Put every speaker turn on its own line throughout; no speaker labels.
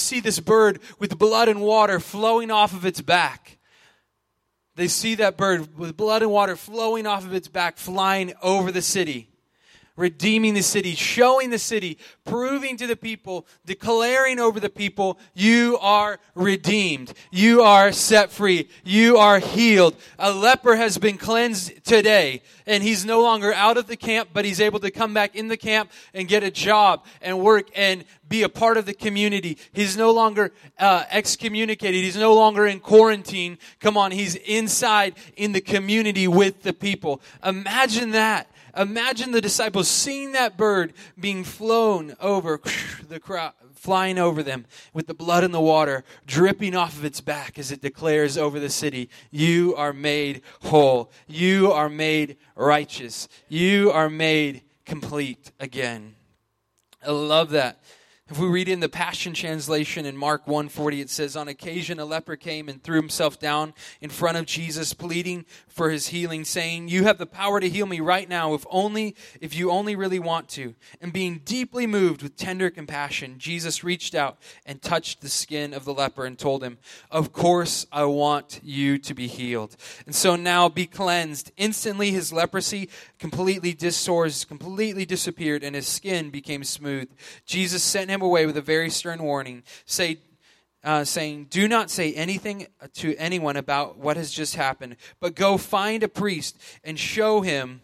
see this bird with blood and water flowing off of its back. They see that bird with blood and water flowing off of its back, flying over the city redeeming the city, showing the city, proving to the people, declaring over the people, you are redeemed. You are set free. You are healed. A leper has been cleansed today, and he's no longer out of the camp, but he's able to come back in the camp and get a job and work and be a part of the community. He's no longer uh, excommunicated. He's no longer in quarantine. Come on, he's inside in the community with the people. Imagine that. Imagine the disciples seeing that bird being flown over the crowd, flying over them with the blood and the water dripping off of its back as it declares over the city, You are made whole. You are made righteous. You are made complete again. I love that. If we read in the Passion Translation in Mark 1:40 it says on occasion a leper came and threw himself down in front of Jesus pleading for his healing saying you have the power to heal me right now if only if you only really want to and being deeply moved with tender compassion Jesus reached out and touched the skin of the leper and told him of course I want you to be healed. And so now be cleansed. Instantly his leprosy completely dissourced completely disappeared and his skin became smooth. Jesus sent him him away with a very stern warning, say, uh, saying, Do not say anything to anyone about what has just happened, but go find a priest and show him.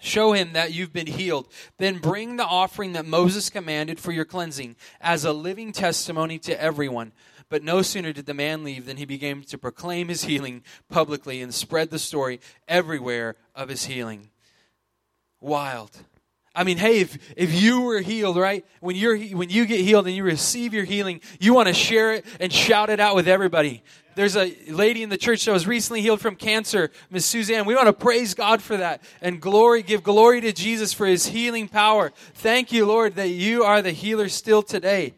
Show him that you've been healed. Then bring the offering that Moses commanded for your cleansing as a living testimony to everyone. But no sooner did the man leave than he began to proclaim his healing publicly and spread the story everywhere of his healing. Wild. I mean, hey, if, if you were healed, right? When you're when you get healed and you receive your healing, you want to share it and shout it out with everybody. There's a lady in the church that was recently healed from cancer, Miss Suzanne. We want to praise God for that and glory, give glory to Jesus for his healing power. Thank you, Lord, that you are the healer still today.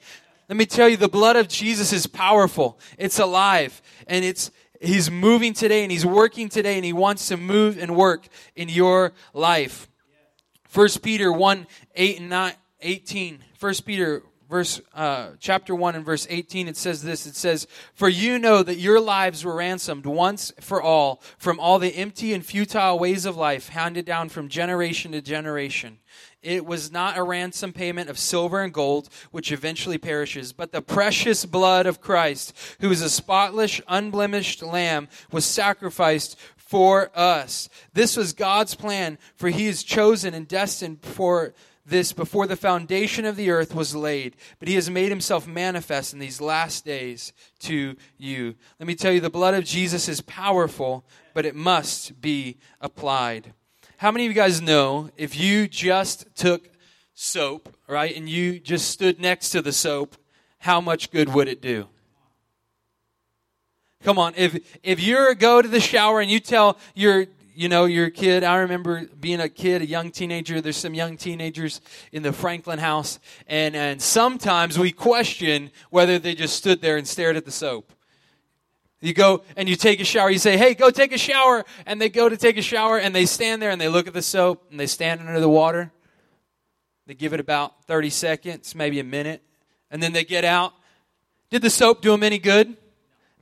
Let me tell you, the blood of Jesus is powerful. It's alive and it's He's moving today and He's working today and He wants to move and work in your life. 1 Peter 1 8 and 9, 18. 1 Peter verse uh, chapter 1 and verse 18 it says this it says for you know that your lives were ransomed once for all from all the empty and futile ways of life handed down from generation to generation it was not a ransom payment of silver and gold which eventually perishes but the precious blood of christ who is a spotless unblemished lamb was sacrificed for us. This was God's plan, for he is chosen and destined for this before the foundation of the earth was laid, but he has made himself manifest in these last days to you. Let me tell you, the blood of Jesus is powerful, but it must be applied. How many of you guys know if you just took soap, right, and you just stood next to the soap, how much good would it do? Come on, if if you go to the shower and you tell your you know your kid, I remember being a kid, a young teenager. There's some young teenagers in the Franklin house, and and sometimes we question whether they just stood there and stared at the soap. You go and you take a shower. You say, "Hey, go take a shower," and they go to take a shower, and they stand there and they look at the soap and they stand under the water. They give it about 30 seconds, maybe a minute, and then they get out. Did the soap do them any good?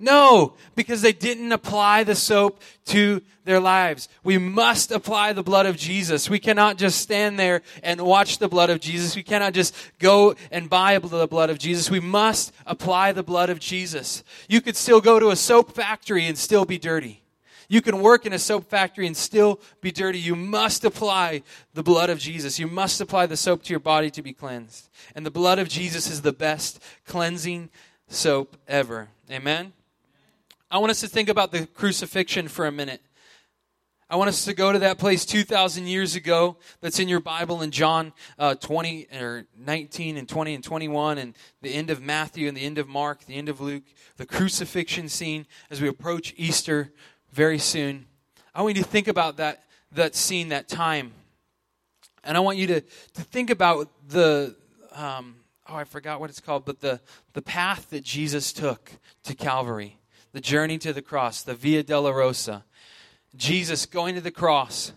No, because they didn't apply the soap to their lives. We must apply the blood of Jesus. We cannot just stand there and watch the blood of Jesus. We cannot just go and buy the blood of Jesus. We must apply the blood of Jesus. You could still go to a soap factory and still be dirty. You can work in a soap factory and still be dirty. You must apply the blood of Jesus. You must apply the soap to your body to be cleansed. And the blood of Jesus is the best cleansing soap ever. Amen? I want us to think about the crucifixion for a minute. I want us to go to that place 2,000 years ago that's in your Bible in John uh, 20 or 19 and 20 and 21 and the end of Matthew and the end of Mark, the end of Luke, the crucifixion scene as we approach Easter very soon. I want you to think about that, that scene, that time. And I want you to, to think about the, um, oh, I forgot what it's called, but the, the path that Jesus took to Calvary the journey to the cross, the Via Dolorosa. Jesus going to the cross.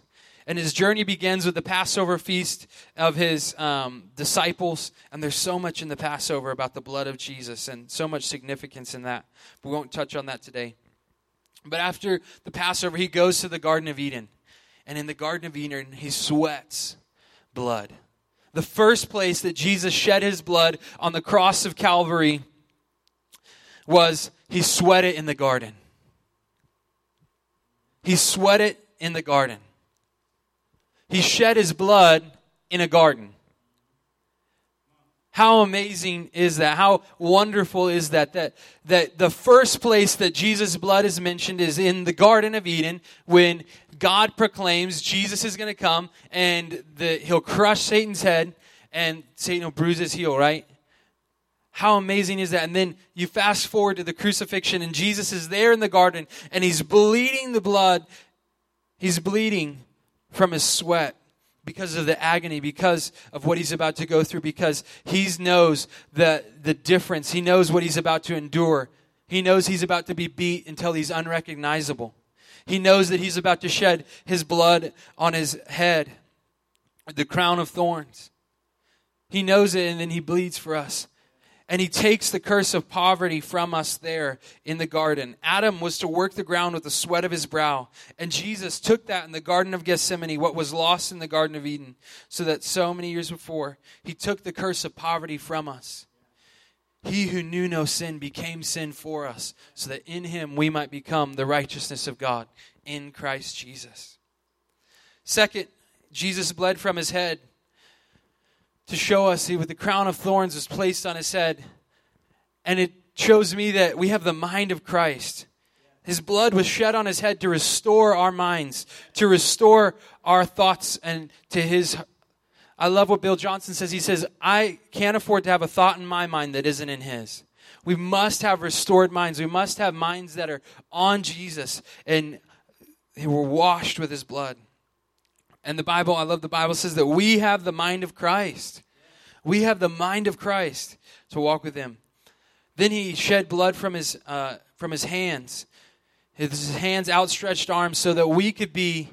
And his journey begins with the Passover feast of his um, disciples. And there's so much in the Passover about the blood of Jesus and so much significance in that. We won't touch on that today. But after the Passover, he goes to the Garden of Eden. And in the Garden of Eden, he sweats blood. The first place that Jesus shed his blood on the cross of Calvary was he sweated in the garden. He sweated in the garden. He shed his blood in a garden. How amazing is that? How wonderful is that? That, that the first place that Jesus' blood is mentioned is in the Garden of Eden when God proclaims Jesus is going to come and the, he'll crush Satan's head and Satan will bruise his heel, right? How amazing is that? And then you fast forward to the crucifixion and Jesus is there in the garden and he's bleeding the blood. He's bleeding from his sweat because of the agony, because of what he's about to go through, because he knows the, the difference. He knows what he's about to endure. He knows he's about to be beat until he's unrecognizable. He knows that he's about to shed his blood on his head, the crown of thorns. He knows it, and then he bleeds for us and he takes the curse of poverty from us there in the garden. Adam was to work the ground with the sweat of his brow, and Jesus took that in the Garden of Gethsemane, what was lost in the Garden of Eden, so that so many years before, he took the curse of poverty from us. He who knew no sin became sin for us, so that in him we might become the righteousness of God in Christ Jesus. Second, Jesus bled from his head to show us he, with the crown of thorns was placed on his head. And it shows me that we have the mind of Christ. His blood was shed on his head to restore our minds, to restore our thoughts, and to his. I love what Bill Johnson says. He says, I can't afford to have a thought in my mind that isn't in his. We must have restored minds. We must have minds that are on Jesus and we're washed with his blood. And the Bible, I love the Bible says that we have the mind of Christ. We have the mind of Christ to walk with him. Then he shed blood from his, uh, from his hands, his hands outstretched arms, so that we could be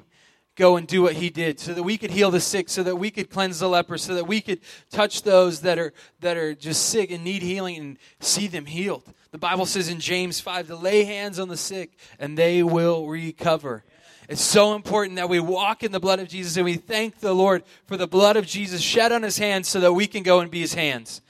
go and do what he did so that we could heal the sick so that we could cleanse the leper so that we could touch those that are that are just sick and need healing and see them healed the bible says in james 5 to lay hands on the sick and they will recover it's so important that we walk in the blood of Jesus and we thank the Lord for the blood of Jesus shed on his hands so that we can go and be his hands.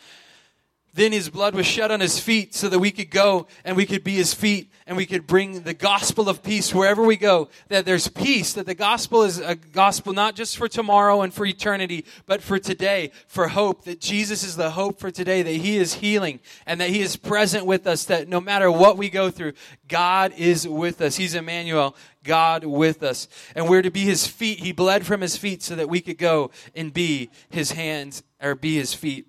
Then his blood was shed on his feet so that we could go and we could be his feet and we could bring the gospel of peace wherever we go. That there's peace, that the gospel is a gospel not just for tomorrow and for eternity, but for today, for hope. That Jesus is the hope for today, that he is healing and that he is present with us, that no matter what we go through, God is with us. He's Emmanuel, God with us. And we're to be his feet. He bled from his feet so that we could go and be his hands or be his feet.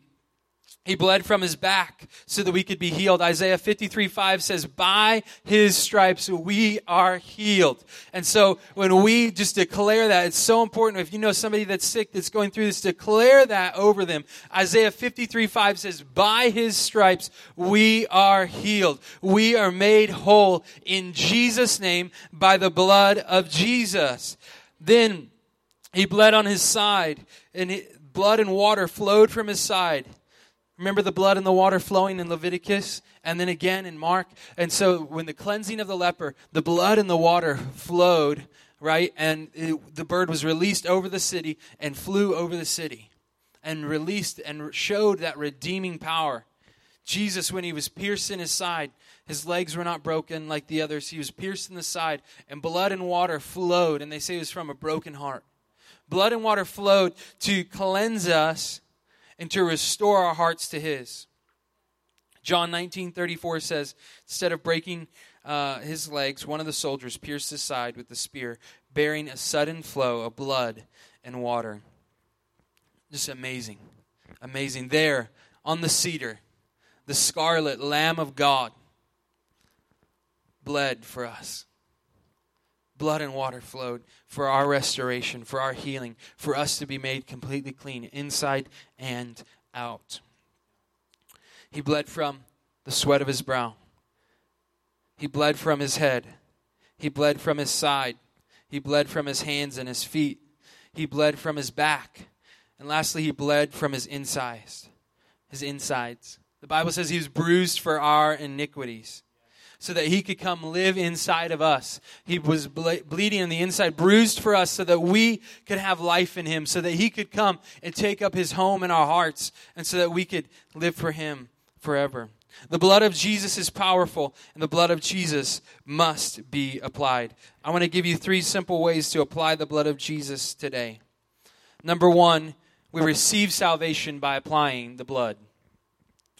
He bled from his back so that we could be healed. Isaiah 53 5 says, By his stripes we are healed. And so when we just declare that, it's so important. If you know somebody that's sick that's going through this, declare that over them. Isaiah 53 5 says, By his stripes we are healed. We are made whole in Jesus' name by the blood of Jesus. Then he bled on his side, and blood and water flowed from his side Remember the blood and the water flowing in Leviticus and then again in Mark? And so when the cleansing of the leper, the blood and the water flowed, right? And it, the bird was released over the city and flew over the city and released and showed that redeeming power. Jesus, when he was pierced in his side, his legs were not broken like the others. He was pierced in the side, and blood and water flowed, and they say it was from a broken heart. Blood and water flowed to cleanse us and to restore our hearts to His. John 19 34 says, Instead of breaking uh, his legs, one of the soldiers pierced his side with the spear, bearing a sudden flow of blood and water. Just amazing. Amazing. There on the cedar, the scarlet Lamb of God bled for us blood and water flowed for our restoration, for our healing, for us to be made completely clean inside and out. He bled from the sweat of his brow. He bled from his head. He bled from his side. He bled from his hands and his feet. he bled from his back. And lastly, he bled from his insides. His insides. The Bible says he was bruised for our iniquities so that he could come live inside of us. He was ble- bleeding on the inside, bruised for us so that we could have life in him, so that he could come and take up his home in our hearts, and so that we could live for him forever. The blood of Jesus is powerful, and the blood of Jesus must be applied. I want to give you three simple ways to apply the blood of Jesus today. Number one, we receive salvation by applying the blood.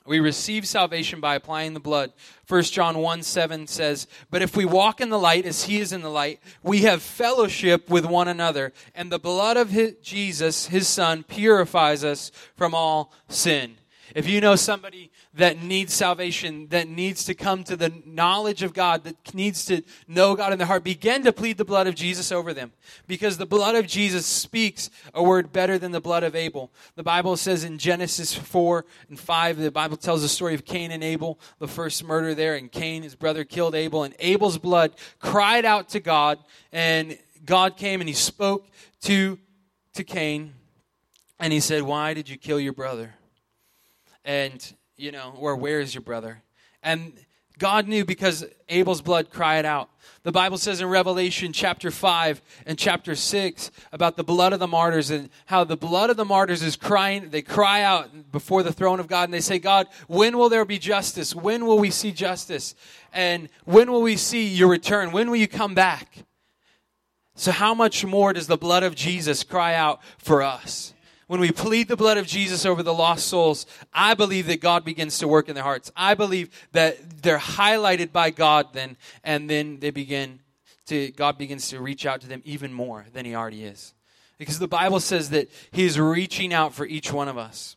We receive salvation by applying the blood. 1 John 1 7 says, But if we walk in the light as he is in the light, we have fellowship with one another, and the blood of his, Jesus, his son, purifies us from all sin. If you know somebody that needs salvation, that needs to come to the knowledge of God, that needs to know God in their heart, begin to plead the blood of Jesus over them. Because the blood of Jesus speaks a word better than the blood of Abel. The Bible says in Genesis 4 and 5, the Bible tells the story of Cain and Abel, the first murder there, and Cain, his brother, killed Abel, and Abel's blood cried out to God, and God came and he spoke to, to Cain, and he said, Why did you kill your brother? And you know, or where is your brother? And God knew because Abel's blood cried out. The Bible says in Revelation chapter 5 and chapter 6 about the blood of the martyrs and how the blood of the martyrs is crying. They cry out before the throne of God and they say, God, when will there be justice? When will we see justice? And when will we see your return? When will you come back? So, how much more does the blood of Jesus cry out for us? When we plead the blood of Jesus over the lost souls, I believe that God begins to work in their hearts. I believe that they're highlighted by God then, and then they begin to, God begins to reach out to them even more than He already is. Because the Bible says that He is reaching out for each one of us.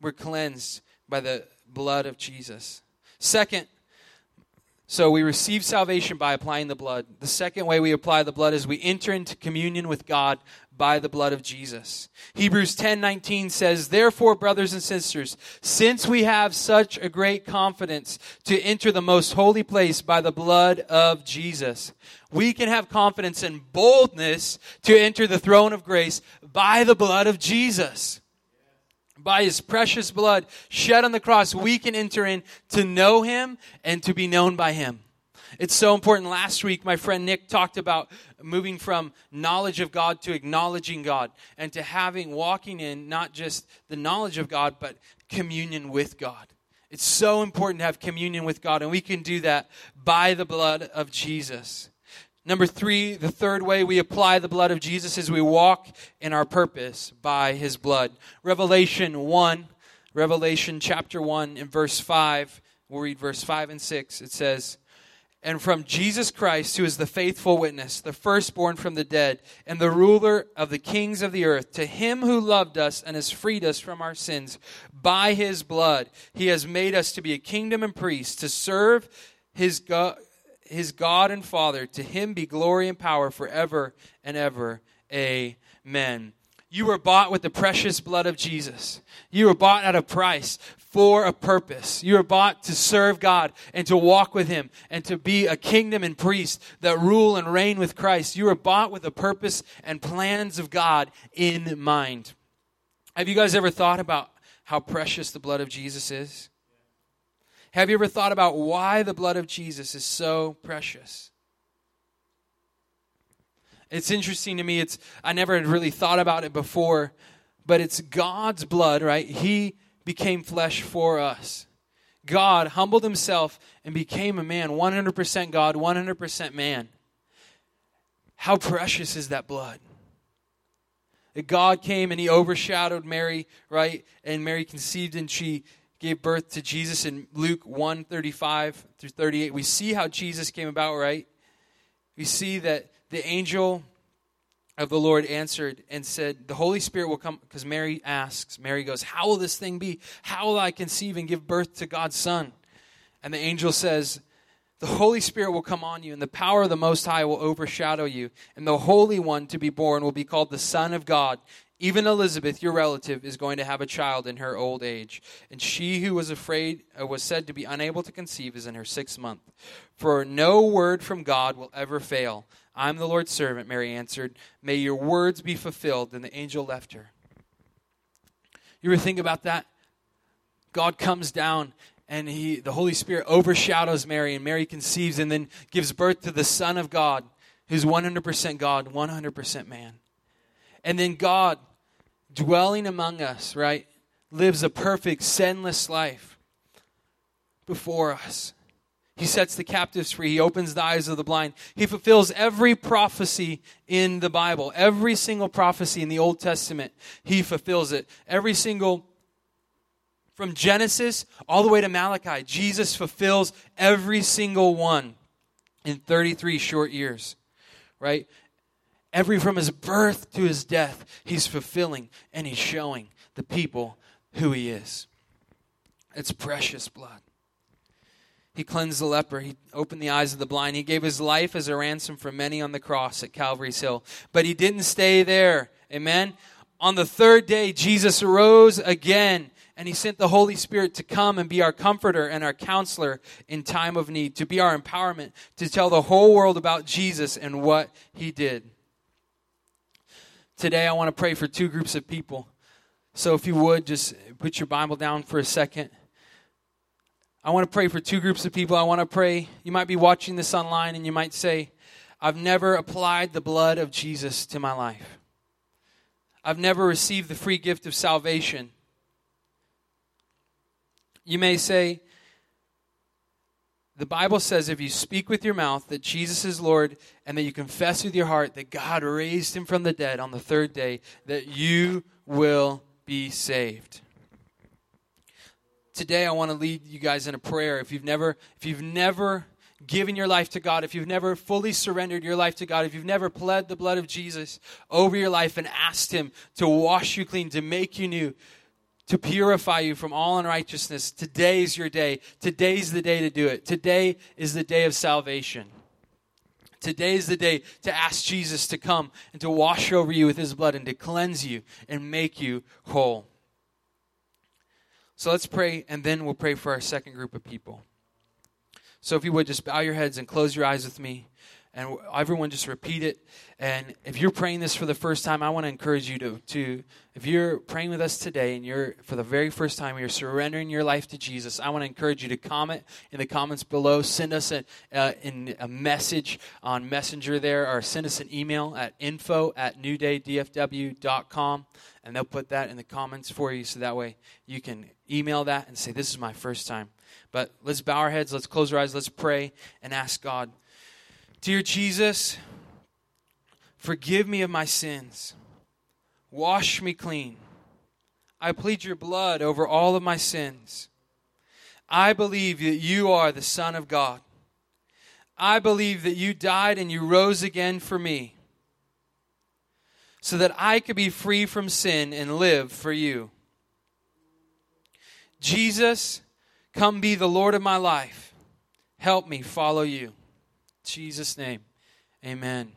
We're cleansed by the blood of Jesus. Second, so we receive salvation by applying the blood. The second way we apply the blood is we enter into communion with God by the blood of Jesus. Hebrews 10:19 says, "Therefore, brothers and sisters, since we have such a great confidence to enter the most holy place by the blood of Jesus, we can have confidence and boldness to enter the throne of grace by the blood of Jesus." By his precious blood shed on the cross, we can enter in to know him and to be known by him. It's so important. Last week, my friend Nick talked about moving from knowledge of God to acknowledging God and to having, walking in not just the knowledge of God, but communion with God. It's so important to have communion with God, and we can do that by the blood of Jesus. Number three, the third way we apply the blood of Jesus is we walk in our purpose by his blood. Revelation 1, Revelation chapter 1, in verse 5, we'll read verse 5 and 6. It says, and from Jesus Christ, who is the faithful witness, the firstborn from the dead, and the ruler of the kings of the earth, to him who loved us and has freed us from our sins by his blood, he has made us to be a kingdom and priests to serve his God, his God and Father. To him be glory and power forever and ever. Amen. You were bought with the precious blood of Jesus. You were bought at a price for a purpose. You were bought to serve God and to walk with Him and to be a kingdom and priest that rule and reign with Christ. You were bought with a purpose and plans of God in mind. Have you guys ever thought about how precious the blood of Jesus is? Have you ever thought about why the blood of Jesus is so precious? It's interesting to me. It's I never had really thought about it before, but it's God's blood, right? He became flesh for us. God humbled himself and became a man, 100% God, 100% man. How precious is that blood? That God came and he overshadowed Mary, right? And Mary conceived and she gave birth to Jesus in Luke 1 35 through 38. We see how Jesus came about, right? We see that the angel of the Lord answered and said, The Holy Spirit will come, because Mary asks, Mary goes, How will this thing be? How will I conceive and give birth to God's Son? And the angel says, The Holy Spirit will come on you, and the power of the Most High will overshadow you, and the Holy One to be born will be called the Son of God. Even Elizabeth, your relative, is going to have a child in her old age, and she who was afraid uh, was said to be unable to conceive is in her sixth month. For no word from God will ever fail. I'm the Lord's servant, Mary answered. May your words be fulfilled. And the angel left her. You ever think about that? God comes down and he the Holy Spirit overshadows Mary and Mary conceives and then gives birth to the Son of God, who's 100% God, 100% man. And then God dwelling among us, right, lives a perfect, sinless life before us. He sets the captives free. He opens the eyes of the blind. He fulfills every prophecy in the Bible. Every single prophecy in the Old Testament, he fulfills it. Every single, from Genesis all the way to Malachi, Jesus fulfills every single one in 33 short years, right? Every from his birth to his death, he's fulfilling and he's showing the people who he is. It's precious blood. He cleansed the leper. He opened the eyes of the blind. He gave his life as a ransom for many on the cross at Calvary's Hill. But he didn't stay there. Amen. On the third day, Jesus arose again and he sent the Holy Spirit to come and be our comforter and our counselor in time of need, to be our empowerment, to tell the whole world about Jesus and what he did. Today, I want to pray for two groups of people. So, if you would, just put your Bible down for a second. I want to pray for two groups of people. I want to pray. You might be watching this online and you might say, I've never applied the blood of Jesus to my life. I've never received the free gift of salvation. You may say, the Bible says if you speak with your mouth that Jesus is Lord and that you confess with your heart that God raised him from the dead on the third day, that you will be saved. Today I want to lead you guys in a prayer. If you've never if you've never given your life to God, if you've never fully surrendered your life to God, if you've never pled the blood of Jesus over your life and asked him to wash you clean, to make you new, to purify you from all unrighteousness. Today's your day. Today's the day to do it. Today is the day of salvation. Today is the day to ask Jesus to come and to wash over you with his blood and to cleanse you and make you whole. So let's pray, and then we'll pray for our second group of people. So if you would just bow your heads and close your eyes with me and everyone just repeat it. And if you're praying this for the first time, I want to encourage you to, to if you're praying with us today and you're for the very first time you're surrendering your life to Jesus, I want to encourage you to comment in the comments below. Send us a, uh, in a message on Messenger there, or send us an email at info at newdaydfw.com, and they'll put that in the comments for you, so that way you can email that and say, "This is my first time." But let's bow our heads, let's close our eyes, let's pray and ask God Dear Jesus, forgive me of my sins. Wash me clean. I plead your blood over all of my sins. I believe that you are the Son of God. I believe that you died and you rose again for me so that I could be free from sin and live for you. Jesus, come be the Lord of my life. Help me follow you. Jesus' name, amen.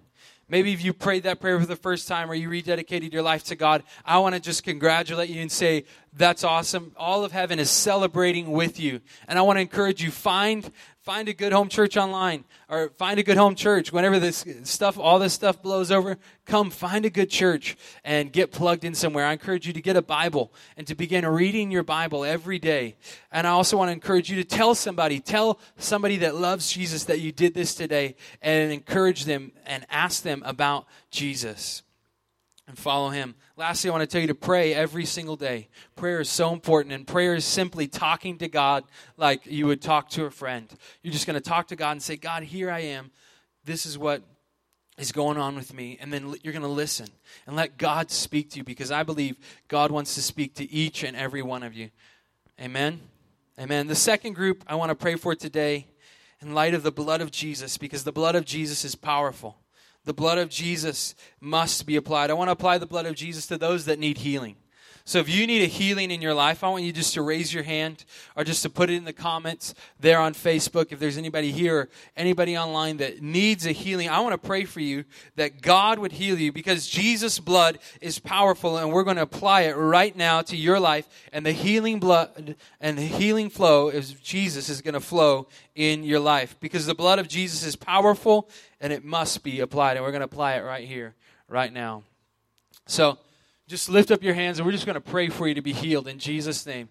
Maybe if you prayed that prayer for the first time or you rededicated your life to God, I want to just congratulate you and say, that's awesome. All of heaven is celebrating with you. And I want to encourage you, find find a good home church online or find a good home church. Whenever this stuff all this stuff blows over come find a good church and get plugged in somewhere. I encourage you to get a bible and to begin reading your bible every day. And i also want to encourage you to tell somebody tell somebody that loves jesus that you did this today and encourage them and ask them about jesus and follow Him. Lastly, I want to tell you to pray every single day. Prayer is so important, and prayer is simply talking to God like you would talk to a friend. You're just going to talk to God and say, God, here I am. This is what is going on with me. And then you're going to listen and let God speak to you because I believe God wants to speak to each and every one of you. Amen. Amen. The second group I want to pray for today in light of the blood of Jesus because the blood of Jesus is powerful. The blood of Jesus must be applied. I want to apply the blood of Jesus to those that need healing. So if you need a healing in your life, I want you just to raise your hand or just to put it in the comments there on Facebook. If there's anybody here anybody online that needs a healing, I want to pray for you that God would heal you because Jesus' blood is powerful and we're going to apply it right now to your life and the healing blood and the healing flow of Jesus is going to flow in your life because the blood of Jesus is powerful and it must be applied and we're going to apply it right here, right now. So, just lift up your hands and we're just going to pray for you to be healed in Jesus' name.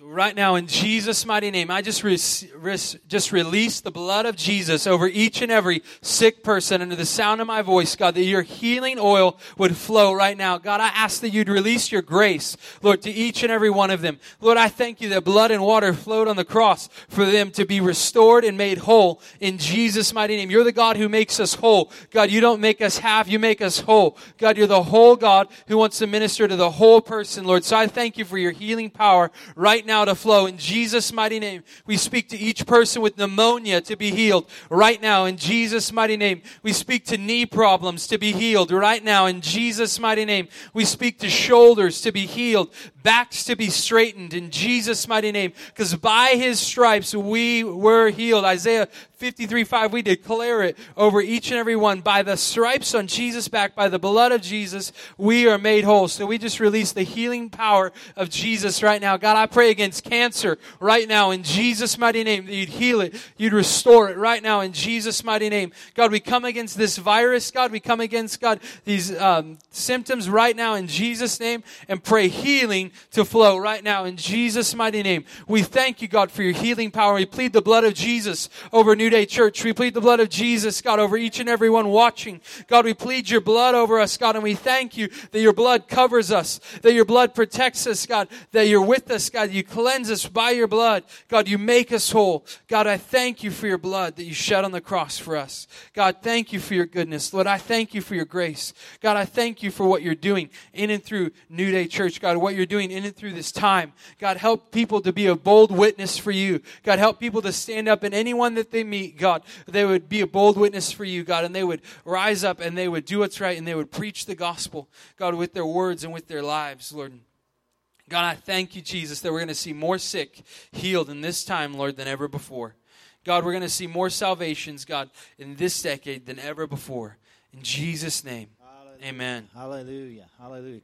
Right now, in Jesus' mighty name, I just, re- just release the blood of Jesus over each and every sick person under the sound of my voice, God, that your healing oil would flow right now. God, I ask that you'd release your grace, Lord, to each and every one of them. Lord, I thank you that blood and water flowed on the cross for them to be restored and made whole in Jesus' mighty name. You're the God who makes us whole. God, you don't make us half, you make us whole. God, you're the whole God who wants to minister to the whole person, Lord. So I thank thank you for your healing power right now to flow. In Jesus' mighty name, we speak to each person with pneumonia to be healed right now. In Jesus' mighty name, we speak to knee problems to be healed right now. In Jesus' mighty name, we speak to shoulders to be healed, backs to be straightened in Jesus' mighty name. Because by his stripes we were healed. Isaiah 53 5, we declare it over each and every one. By the stripes on Jesus' back, by the blood of Jesus, we are made whole. So we just release the healing power of Jesus right now. God, I pray against cancer right now in Jesus' mighty name that you'd heal it, you'd restore it right now in Jesus' mighty name. God, we come against this virus. God, we come against, God, these um, symptoms right now in Jesus' name and pray healing to flow right now in Jesus' mighty name. We thank you, God, for your healing power. We plead the blood of Jesus over New Day Church. We plead the blood of Jesus, God, over each and every one watching. God, we plead your blood over us, God, and we thank you that your blood covers us, that your blood protects us, God, that you're with us, God, you cleanse us by your blood. God, you make us whole. God, I thank you for your blood that you shed on the cross for us. God, thank you for your goodness. Lord, I thank you for your grace. God, I thank you for what you're doing in and through New Day Church. God, what you're doing in and through this time. God, help people to be a bold witness for you. God, help people to stand up in anyone that they meet God, they would be a bold witness for you, God, and they would rise up and they would do what's right and they would preach the gospel, God, with their words and with their lives, Lord. God, I thank you, Jesus, that we're going to see more sick healed in this time, Lord, than ever before. God, we're going to see more salvations, God, in this decade than ever before. In Jesus' name,
Hallelujah.
amen.
Hallelujah. Hallelujah.